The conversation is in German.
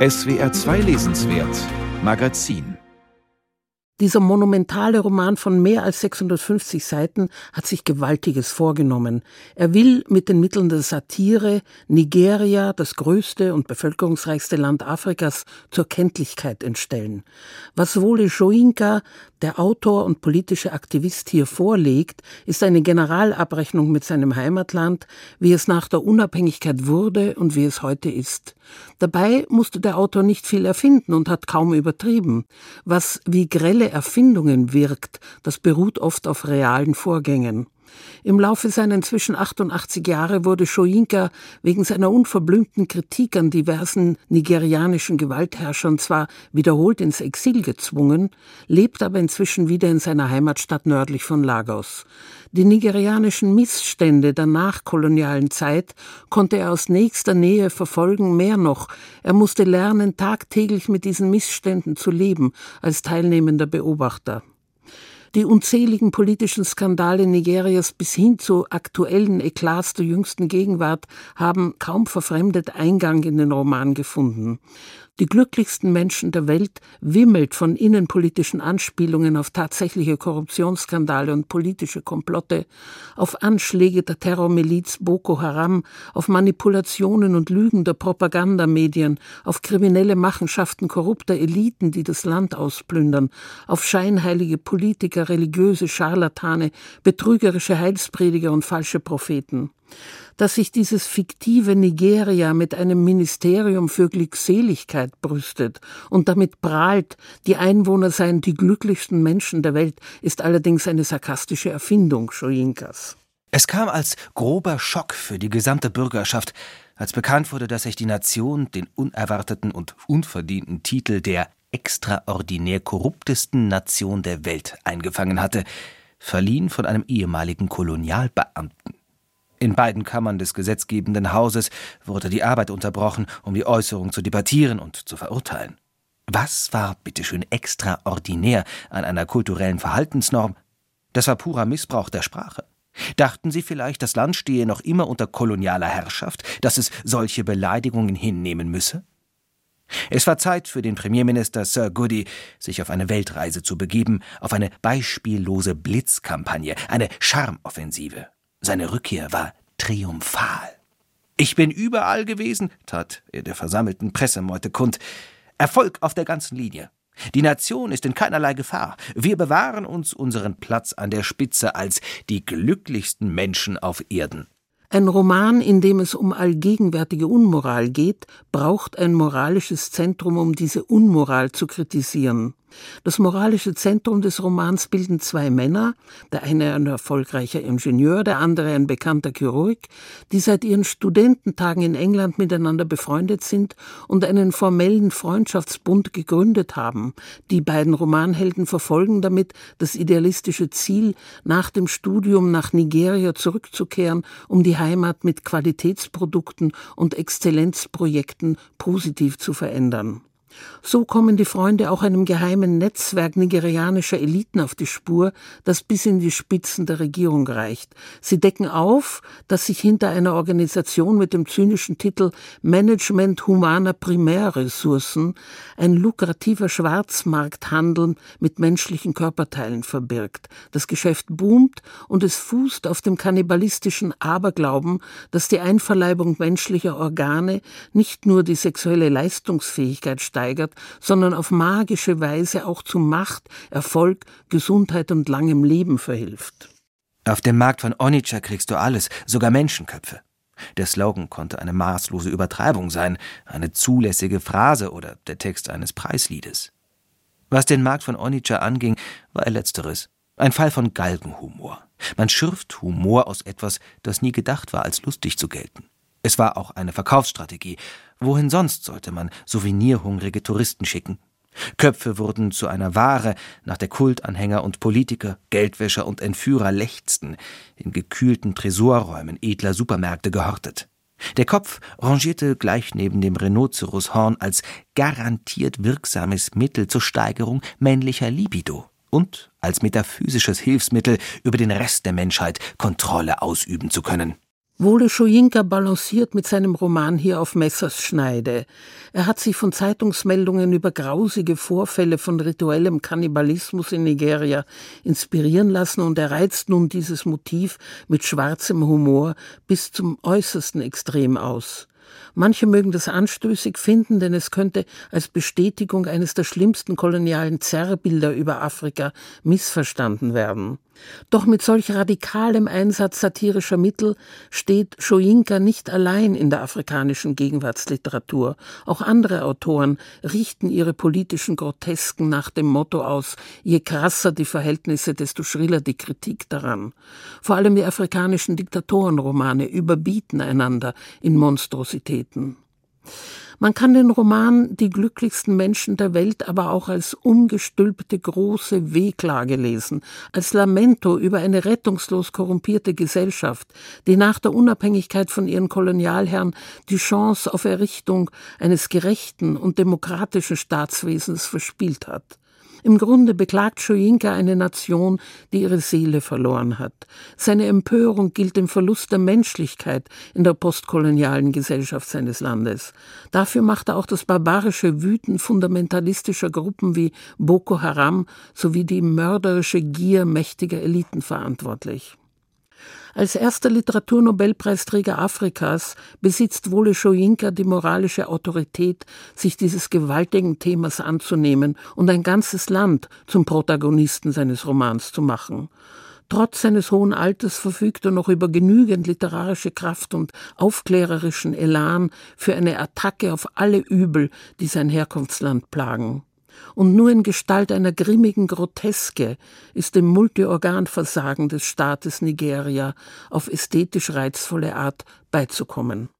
SWR 2 Lesenswert Magazin dieser monumentale Roman von mehr als 650 Seiten hat sich Gewaltiges vorgenommen. Er will mit den Mitteln der Satire Nigeria, das größte und bevölkerungsreichste Land Afrikas, zur Kenntlichkeit entstellen. Was Wole Joinka, der Autor und politische Aktivist, hier vorlegt, ist eine Generalabrechnung mit seinem Heimatland, wie es nach der Unabhängigkeit wurde und wie es heute ist. Dabei musste der Autor nicht viel erfinden und hat kaum übertrieben. Was wie grelle Erfindungen wirkt, das beruht oft auf realen Vorgängen. Im Laufe seiner inzwischen 88 Jahre wurde Shoinka wegen seiner unverblümten Kritik an diversen nigerianischen Gewaltherrschern zwar wiederholt ins Exil gezwungen, lebt aber inzwischen wieder in seiner Heimatstadt nördlich von Lagos. Die nigerianischen Missstände der nachkolonialen Zeit konnte er aus nächster Nähe verfolgen, mehr noch, er musste lernen, tagtäglich mit diesen Missständen zu leben, als teilnehmender Beobachter. Die unzähligen politischen Skandale Nigerias bis hin zu aktuellen Eklats der jüngsten Gegenwart haben kaum verfremdet Eingang in den Roman gefunden. Die glücklichsten Menschen der Welt wimmelt von innenpolitischen Anspielungen auf tatsächliche Korruptionsskandale und politische Komplotte, auf Anschläge der Terrormiliz Boko Haram, auf Manipulationen und Lügen der Propagandamedien, auf kriminelle Machenschaften korrupter Eliten, die das Land ausplündern, auf scheinheilige Politiker, religiöse Scharlatane, betrügerische Heilsprediger und falsche Propheten dass sich dieses fiktive Nigeria mit einem Ministerium für Glückseligkeit brüstet und damit prahlt, die Einwohner seien die glücklichsten Menschen der Welt, ist allerdings eine sarkastische Erfindung Schoinkas. Es kam als grober Schock für die gesamte Bürgerschaft, als bekannt wurde, dass sich die Nation den unerwarteten und unverdienten Titel der extraordinär korruptesten Nation der Welt eingefangen hatte, verliehen von einem ehemaligen Kolonialbeamten. In beiden Kammern des gesetzgebenden Hauses wurde die Arbeit unterbrochen, um die Äußerung zu debattieren und zu verurteilen. Was war bitteschön extraordinär an einer kulturellen Verhaltensnorm? Das war purer Missbrauch der Sprache. Dachten Sie vielleicht, das Land stehe noch immer unter kolonialer Herrschaft, dass es solche Beleidigungen hinnehmen müsse? Es war Zeit für den Premierminister Sir Goody, sich auf eine Weltreise zu begeben, auf eine beispiellose Blitzkampagne, eine Charmoffensive. Seine Rückkehr war triumphal. Ich bin überall gewesen, tat er der versammelten Pressemeute kund. Erfolg auf der ganzen Linie. Die Nation ist in keinerlei Gefahr. Wir bewahren uns unseren Platz an der Spitze als die glücklichsten Menschen auf Erden. Ein Roman, in dem es um allgegenwärtige Unmoral geht, braucht ein moralisches Zentrum, um diese Unmoral zu kritisieren. Das moralische Zentrum des Romans bilden zwei Männer, der eine ein erfolgreicher Ingenieur, der andere ein bekannter Chirurg, die seit ihren Studententagen in England miteinander befreundet sind und einen formellen Freundschaftsbund gegründet haben. Die beiden Romanhelden verfolgen damit das idealistische Ziel, nach dem Studium nach Nigeria zurückzukehren, um die Heimat mit Qualitätsprodukten und Exzellenzprojekten positiv zu verändern. So kommen die Freunde auch einem geheimen Netzwerk nigerianischer Eliten auf die Spur, das bis in die Spitzen der Regierung reicht. Sie decken auf, dass sich hinter einer Organisation mit dem zynischen Titel Management humaner Primärressourcen ein lukrativer Schwarzmarkthandel mit menschlichen Körperteilen verbirgt. Das Geschäft boomt und es fußt auf dem kannibalistischen Aberglauben, dass die Einverleibung menschlicher Organe nicht nur die sexuelle Leistungsfähigkeit steigert, steigert, sondern auf magische Weise auch zu Macht, Erfolg, Gesundheit und langem Leben verhilft. Auf dem Markt von Onitsha kriegst du alles, sogar Menschenköpfe. Der Slogan konnte eine maßlose Übertreibung sein, eine zulässige Phrase oder der Text eines Preisliedes. Was den Markt von Onitsha anging, war er letzteres. Ein Fall von Galgenhumor. Man schürft Humor aus etwas, das nie gedacht war, als lustig zu gelten. Es war auch eine Verkaufsstrategie. Wohin sonst sollte man souvenirhungrige Touristen schicken? Köpfe wurden zu einer Ware, nach der Kultanhänger und Politiker, Geldwäscher und Entführer lechzten, in gekühlten Tresorräumen edler Supermärkte gehortet. Der Kopf rangierte gleich neben dem Rhinoceroshorn als garantiert wirksames Mittel zur Steigerung männlicher Libido und als metaphysisches Hilfsmittel über den Rest der Menschheit Kontrolle ausüben zu können. Wole Soyinka balanciert mit seinem Roman hier auf Messerschneide. Er hat sich von Zeitungsmeldungen über grausige Vorfälle von rituellem Kannibalismus in Nigeria inspirieren lassen und er reizt nun dieses Motiv mit schwarzem Humor bis zum äußersten Extrem aus. Manche mögen das anstößig finden, denn es könnte als Bestätigung eines der schlimmsten kolonialen Zerrbilder über Afrika missverstanden werden. Doch mit solch radikalem Einsatz satirischer Mittel steht Schoinka nicht allein in der afrikanischen Gegenwartsliteratur. Auch andere Autoren richten ihre politischen Grotesken nach dem Motto aus, je krasser die Verhältnisse, desto schriller die Kritik daran. Vor allem die afrikanischen Diktatorenromane überbieten einander in Monstrositäten. Man kann den Roman Die glücklichsten Menschen der Welt aber auch als ungestülpte große Wehklage lesen, als Lamento über eine rettungslos korrumpierte Gesellschaft, die nach der Unabhängigkeit von ihren Kolonialherren die Chance auf Errichtung eines gerechten und demokratischen Staatswesens verspielt hat. Im Grunde beklagt Schoinka eine Nation, die ihre Seele verloren hat. Seine Empörung gilt dem Verlust der Menschlichkeit in der postkolonialen Gesellschaft seines Landes. Dafür macht er auch das barbarische Wüten fundamentalistischer Gruppen wie Boko Haram sowie die mörderische Gier mächtiger Eliten verantwortlich. Als erster Literaturnobelpreisträger Afrikas besitzt Wole Soyinka die moralische Autorität, sich dieses gewaltigen Themas anzunehmen und ein ganzes Land zum Protagonisten seines Romans zu machen. Trotz seines hohen Alters verfügt er noch über genügend literarische Kraft und aufklärerischen Elan für eine Attacke auf alle Übel, die sein Herkunftsland plagen und nur in Gestalt einer grimmigen Groteske ist dem Multiorganversagen des Staates Nigeria auf ästhetisch reizvolle Art beizukommen